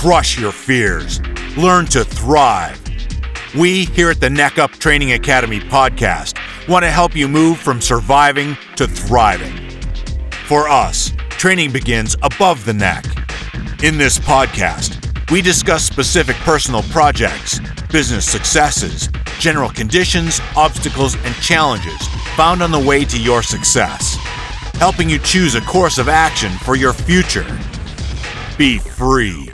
crush your fears, learn to thrive. We here at the Neck Up Training Academy podcast want to help you move from surviving to thriving. For us, training begins above the neck. In this podcast, we discuss specific personal projects, business successes, general conditions, obstacles, and challenges found on the way to your success, helping you choose a course of action for your future. Be free,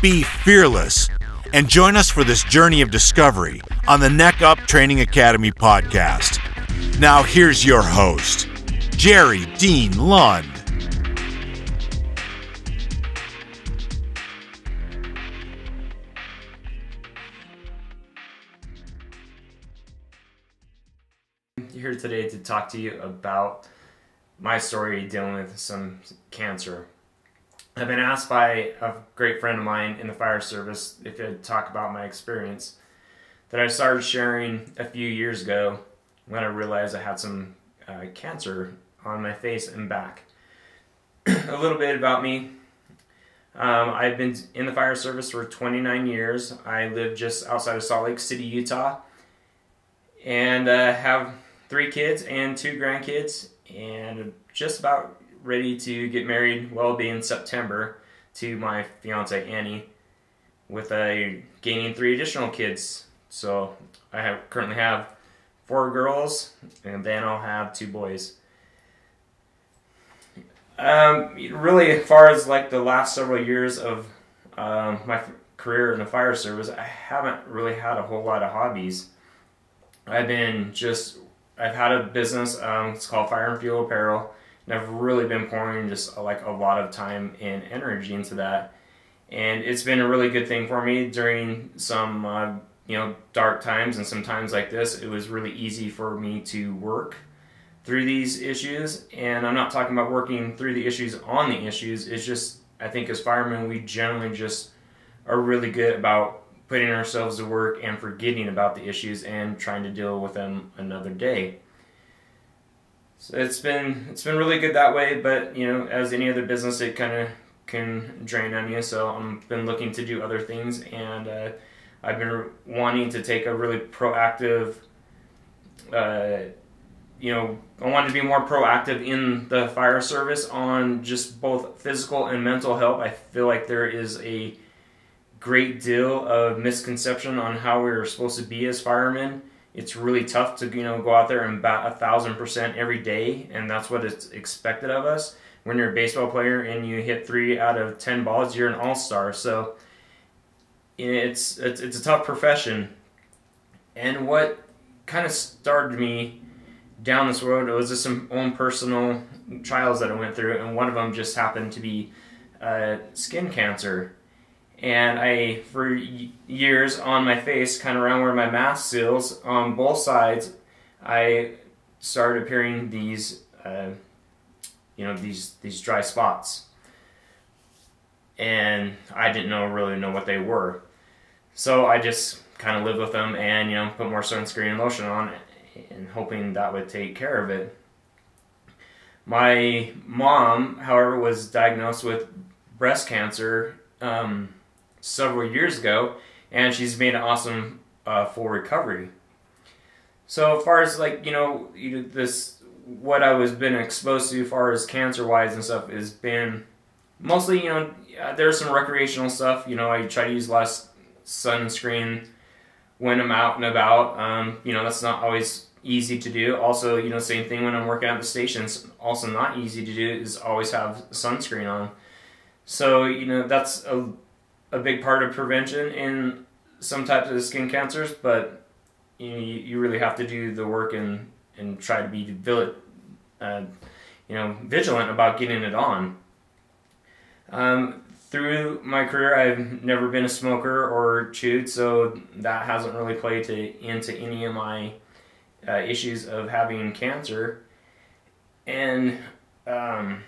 be fearless, and join us for this journey of discovery on the Neck Up Training Academy podcast. Now, here's your host, Jerry Dean Lund. here today to talk to you about my story dealing with some cancer. I've been asked by a great friend of mine in the fire service if I'd talk about my experience that I started sharing a few years ago when I realized I had some uh, cancer on my face and back. a little bit about me. Um, I've been in the fire service for 29 years. I live just outside of Salt Lake City, Utah, and uh, have three kids and two grandkids, and just about ready to get married. Well, be in September to my fiance Annie, with a gaining three additional kids. So I have currently have four girls, and then I'll have two boys. Um, really, as far as like the last several years of um, my career in the fire service, I haven't really had a whole lot of hobbies. I've been just I've had a business. Um, it's called Fire and Fuel Apparel, and I've really been pouring just like a lot of time and energy into that. And it's been a really good thing for me during some uh, you know dark times and some times like this. It was really easy for me to work through these issues. And I'm not talking about working through the issues on the issues. It's just I think as firemen we generally just are really good about putting ourselves to work and forgetting about the issues and trying to deal with them another day. It's been it's been really good that way, but you know, as any other business, it kind of can drain on you. So I've been looking to do other things, and uh, I've been wanting to take a really proactive. Uh, you know, I wanted to be more proactive in the fire service on just both physical and mental health. I feel like there is a great deal of misconception on how we are supposed to be as firemen. It's really tough to you know go out there and bat a thousand percent every day, and that's what it's expected of us. When you're a baseball player and you hit three out of ten balls, you're an all star. So it's, it's it's a tough profession. And what kind of started me down this road was just some own personal trials that I went through, and one of them just happened to be uh, skin cancer and I, for years on my face, kind of around where my mask seals, on both sides, I started appearing these, uh, you know, these these dry spots, and I didn't know really know what they were, so I just kind of lived with them and you know put more sunscreen and lotion on, and hoping that would take care of it. My mom, however, was diagnosed with breast cancer. Um, several years ago, and she's made an awesome uh, full recovery. So as far as like you know, this what I was been exposed to, as far as cancer wise and stuff, has been mostly you know there's some recreational stuff. You know, I try to use less sunscreen when I'm out and about. Um, you know, that's not always easy to do. Also, you know, same thing when I'm working at the stations. Also, not easy to do is always have sunscreen on. So you know, that's a a big part of prevention in some types of skin cancers, but you you, really have to do the work and and try to be uh, you know vigilant about getting it on. Um, through my career, I've never been a smoker or chewed, so that hasn't really played to, into any of my uh, issues of having cancer. And um,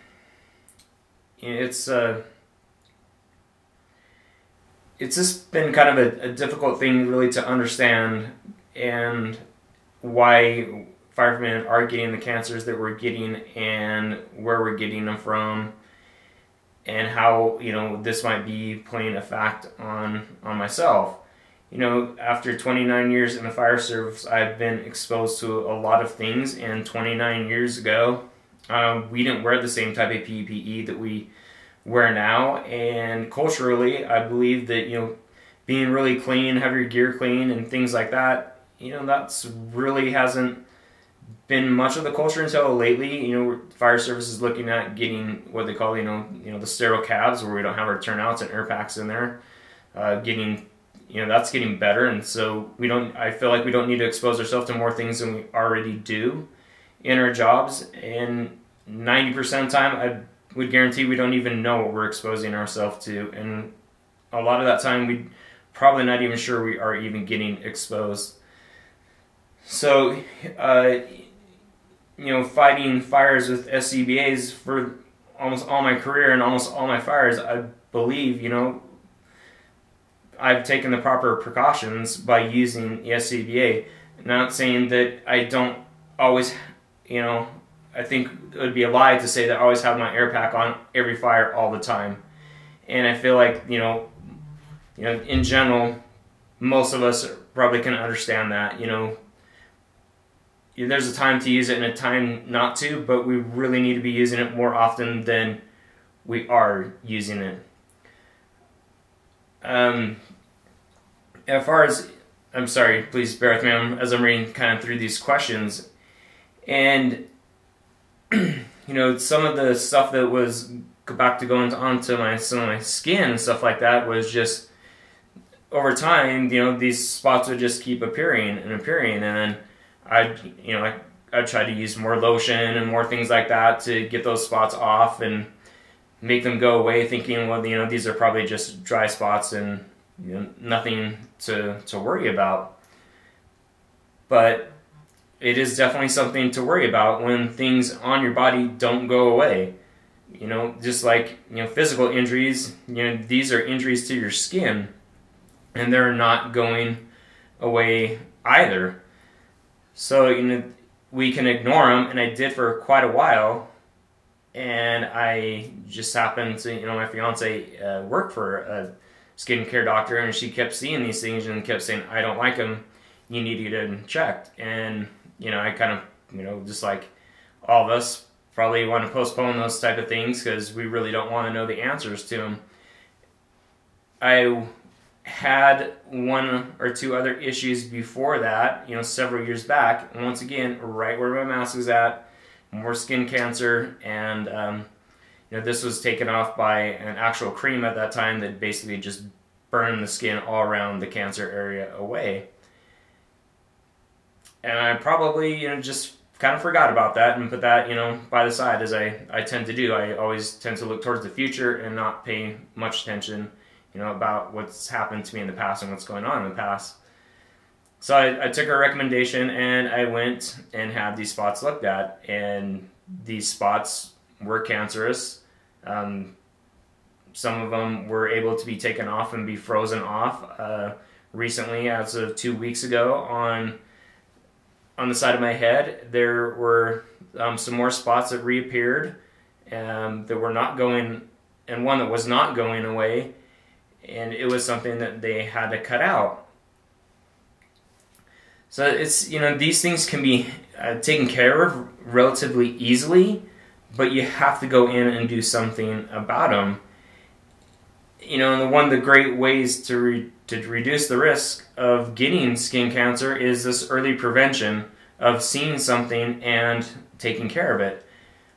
it's uh, it's just been kind of a, a, difficult thing really to understand and why firemen are getting the cancers that we're getting and where we're getting them from and how you know this might be playing a fact on on myself. You know, after 29 years in the fire service, I've been exposed to a lot of things. And 29 years ago, um, we didn't wear the same type of PPE that we wear now. And culturally, I believe that you know, being really clean, have your gear clean, and things like that. You know, that's really hasn't been much of the culture until lately. You know, fire service is looking at getting what they call, you know, you know, the sterile cabs where we don't have our turnouts and air packs in there. Uh, getting, you know, that's getting better, and so we don't. I feel like we don't need to expose ourselves to more things than we already do in our jobs. And ninety percent of the time, I would guarantee we don't even know what we're exposing ourselves to, and a lot of that time we probably not even sure we are even getting exposed. So, uh, you know, fighting fires with SCBAs for almost all my career and almost all my fires, I believe, you know, I've taken the proper precautions by using the SCBA. Not saying that I don't always, you know, I think it would be a lie to say that I always have my air pack on every fire all the time. And I feel like, you know, you know, in general, most of us probably can understand that, you know, there's a time to use it and a time not to, but we really need to be using it more often than we are using it. Um, as far as I'm sorry, please bear with me as I'm reading kind of through these questions, and you know some of the stuff that was back to going onto my some of my skin and stuff like that was just over time. You know these spots would just keep appearing and appearing, and then I, you know, I, I try to use more lotion and more things like that to get those spots off and make them go away, thinking, well, you know, these are probably just dry spots and you know, nothing to, to worry about. But it is definitely something to worry about when things on your body don't go away. You know, just like, you know, physical injuries, you know, these are injuries to your skin and they're not going away either. So you know we can ignore them, and I did for quite a while. And I just happened to, you know, my fiance uh, worked for a skincare doctor, and she kept seeing these things and kept saying, "I don't like them. You need to get checked." And you know, I kind of, you know, just like all of us probably want to postpone those type of things because we really don't want to know the answers to them. I had one or two other issues before that, you know, several years back. And once again, right where my mouse was at, more skin cancer, and um, you know, this was taken off by an actual cream at that time that basically just burned the skin all around the cancer area away. And I probably, you know, just kind of forgot about that and put that, you know, by the side as I, I tend to do. I always tend to look towards the future and not pay much attention you know, about what's happened to me in the past and what's going on in the past. So I, I took her recommendation and I went and had these spots looked at, and these spots were cancerous. Um, some of them were able to be taken off and be frozen off. Uh, recently, as of two weeks ago, on on the side of my head, there were um, some more spots that reappeared um, that were not going, and one that was not going away and it was something that they had to cut out. So it's you know these things can be uh, taken care of relatively easily, but you have to go in and do something about them. You know, and one of the great ways to re- to reduce the risk of getting skin cancer is this early prevention of seeing something and taking care of it.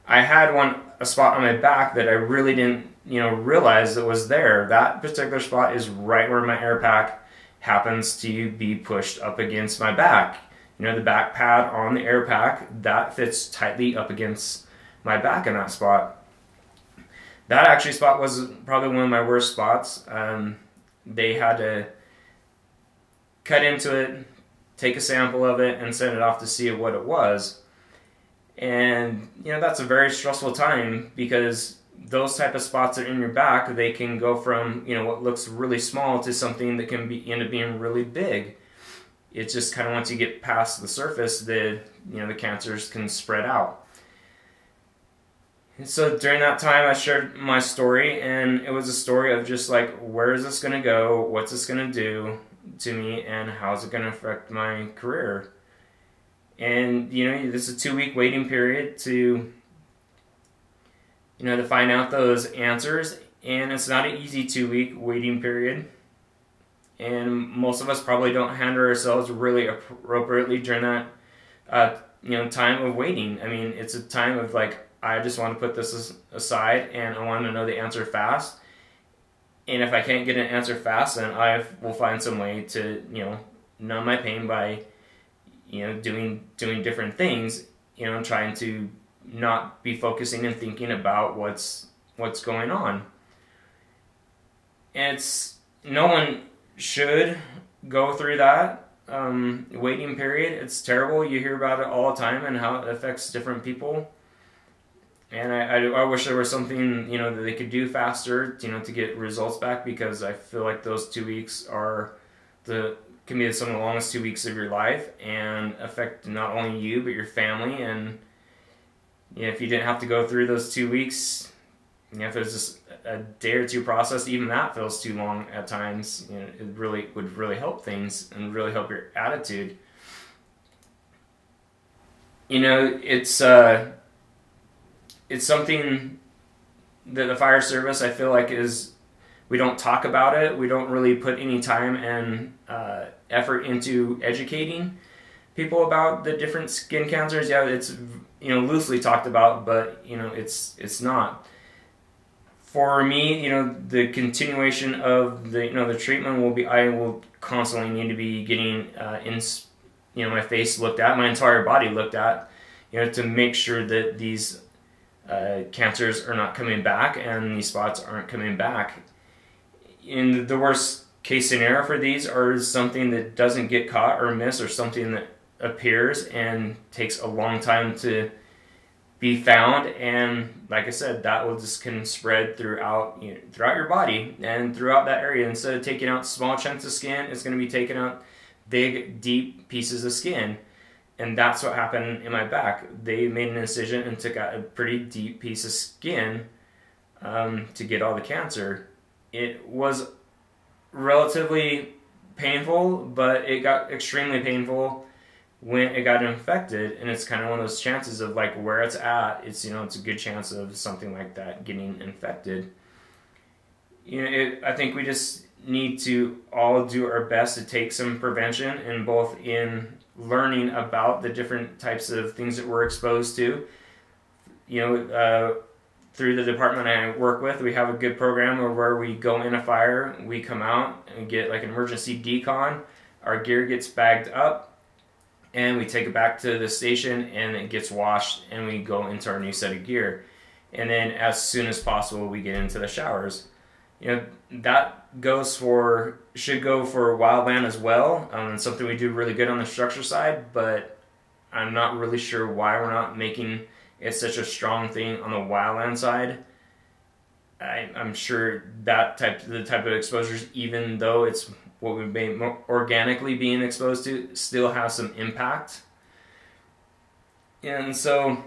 I had one a spot on my back that I really didn't you know, realize it was there. That particular spot is right where my air pack happens to be pushed up against my back. You know, the back pad on the air pack, that fits tightly up against my back in that spot. That actually spot was probably one of my worst spots. Um, they had to cut into it, take a sample of it, and send it off to see what it was. And, you know, that's a very stressful time because those type of spots are in your back, they can go from you know what looks really small to something that can be end up being really big. It's just kind of once you get past the surface, the you know the cancers can spread out. And so during that time, I shared my story, and it was a story of just like, where is this going to go? What's this going to do to me? And how's it going to affect my career? And, you know, this is a two week waiting period to, you know, to find out those answers. And it's not an easy two week waiting period. And most of us probably don't handle ourselves really appropriately during that, uh, you know, time of waiting. I mean, it's a time of like, I just want to put this aside and I want to know the answer fast. And if I can't get an answer fast, then I will find some way to, you know, numb my pain by, you know, doing doing different things. You know, trying to not be focusing and thinking about what's what's going on. And it's no one should go through that um, waiting period. It's terrible. You hear about it all the time and how it affects different people and I, I, I, wish there was something you know that they could do faster you know to get results back because I feel like those two weeks are the can be some of the longest two weeks of your life and affect not only you but your family. And you know, if you didn't have to go through those two weeks you know if it was just a day or two process even that feels too long at times you know it really would really help things and really help your attitude. You know it's uh it's something that the fire service I feel like is we don't talk about it. We don't really put any time and uh, effort into educating people about the different skin cancers. Yeah, it's you know loosely talked about, but you know it's it's not. For me, you know the continuation of the you know the treatment will be I will constantly need to be getting uh, in you know my face looked at, my entire body looked at, you know to make sure that these uh, cancers are not coming back and these spots aren't coming back. In the worst case scenario for these are something that doesn't get caught or missed or something that appears and takes a long time to be found. And like I said that will just can spread throughout you know, throughout your body and throughout that area. Instead of taking out small chunks of skin it's going to be taking out big deep pieces of skin and that's what happened in my back. They made an incision and took out a pretty deep piece of skin um, to get all the cancer. It was relatively painful, but it got extremely painful when it got infected. And it's kind of one of those chances of like where it's at. It's you know it's a good chance of something like that getting infected. You know, it, I think we just need to all do our best to take some prevention in both in learning about the different types of things that we're exposed to. You know, uh, through the department I work with, we have a good program where we go in a fire, we come out and get like an emergency decon. Our gear gets bagged up, and we take it back to the station, and it gets washed, and we go into our new set of gear. And then, as soon as possible, we get into the showers. You know, that goes for should go for wildland as well. Um, something we do really good on the structure side, but I'm not really sure why we're not making it such a strong thing on the wildland side. I, am sure that type the type of exposures, even though it's what we've been organically being exposed to, still have some impact. And so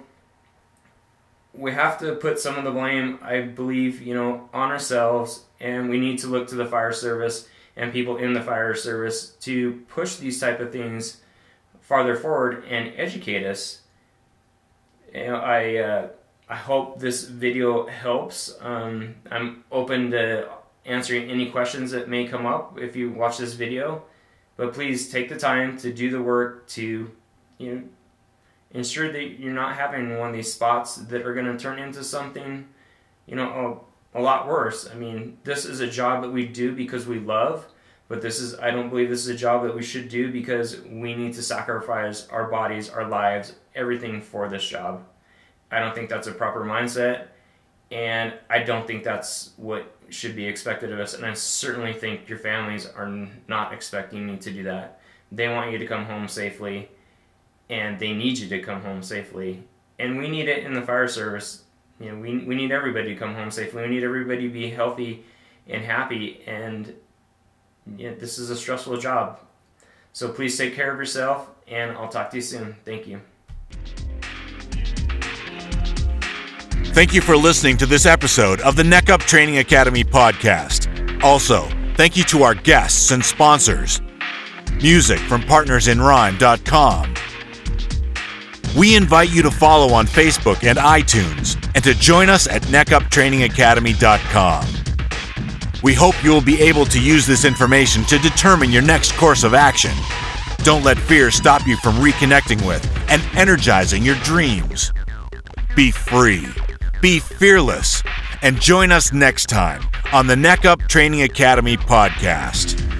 we have to put some of the blame, I believe, you know, on ourselves, and we need to look to the fire service and people in the fire service to push these type of things farther forward and educate us. You know, I uh, I hope this video helps. Um, I'm open to answering any questions that may come up if you watch this video, but please take the time to do the work to you know ensure that you're not having one of these spots that are going to turn into something, you know, a, a, lot worse. I mean, this is a job that we do because we love, but this is, I don't believe this is a job that we should do because we need to sacrifice our bodies, our lives, everything for this job. I don't think that's a proper mindset, and I don't think that's what should be expected of us. And I certainly think your families are not expecting you to do that. They want you to come home safely and they need you to come home safely. And we need it in the fire service. You know, we, we need everybody to come home safely. We need everybody to be healthy and happy. And you know, this is a stressful job. So please take care of yourself, and I'll talk to you soon. Thank you. Thank you for listening to this episode of the Neck Up Training Academy podcast. Also, thank you to our guests and sponsors. Music from partnersinrhyme.com. We invite you to follow on Facebook and iTunes and to join us at neckuptrainingacademy.com. We hope you will be able to use this information to determine your next course of action. Don't let fear stop you from reconnecting with and energizing your dreams. Be free, be fearless, and join us next time on the Neck Up Training Academy podcast.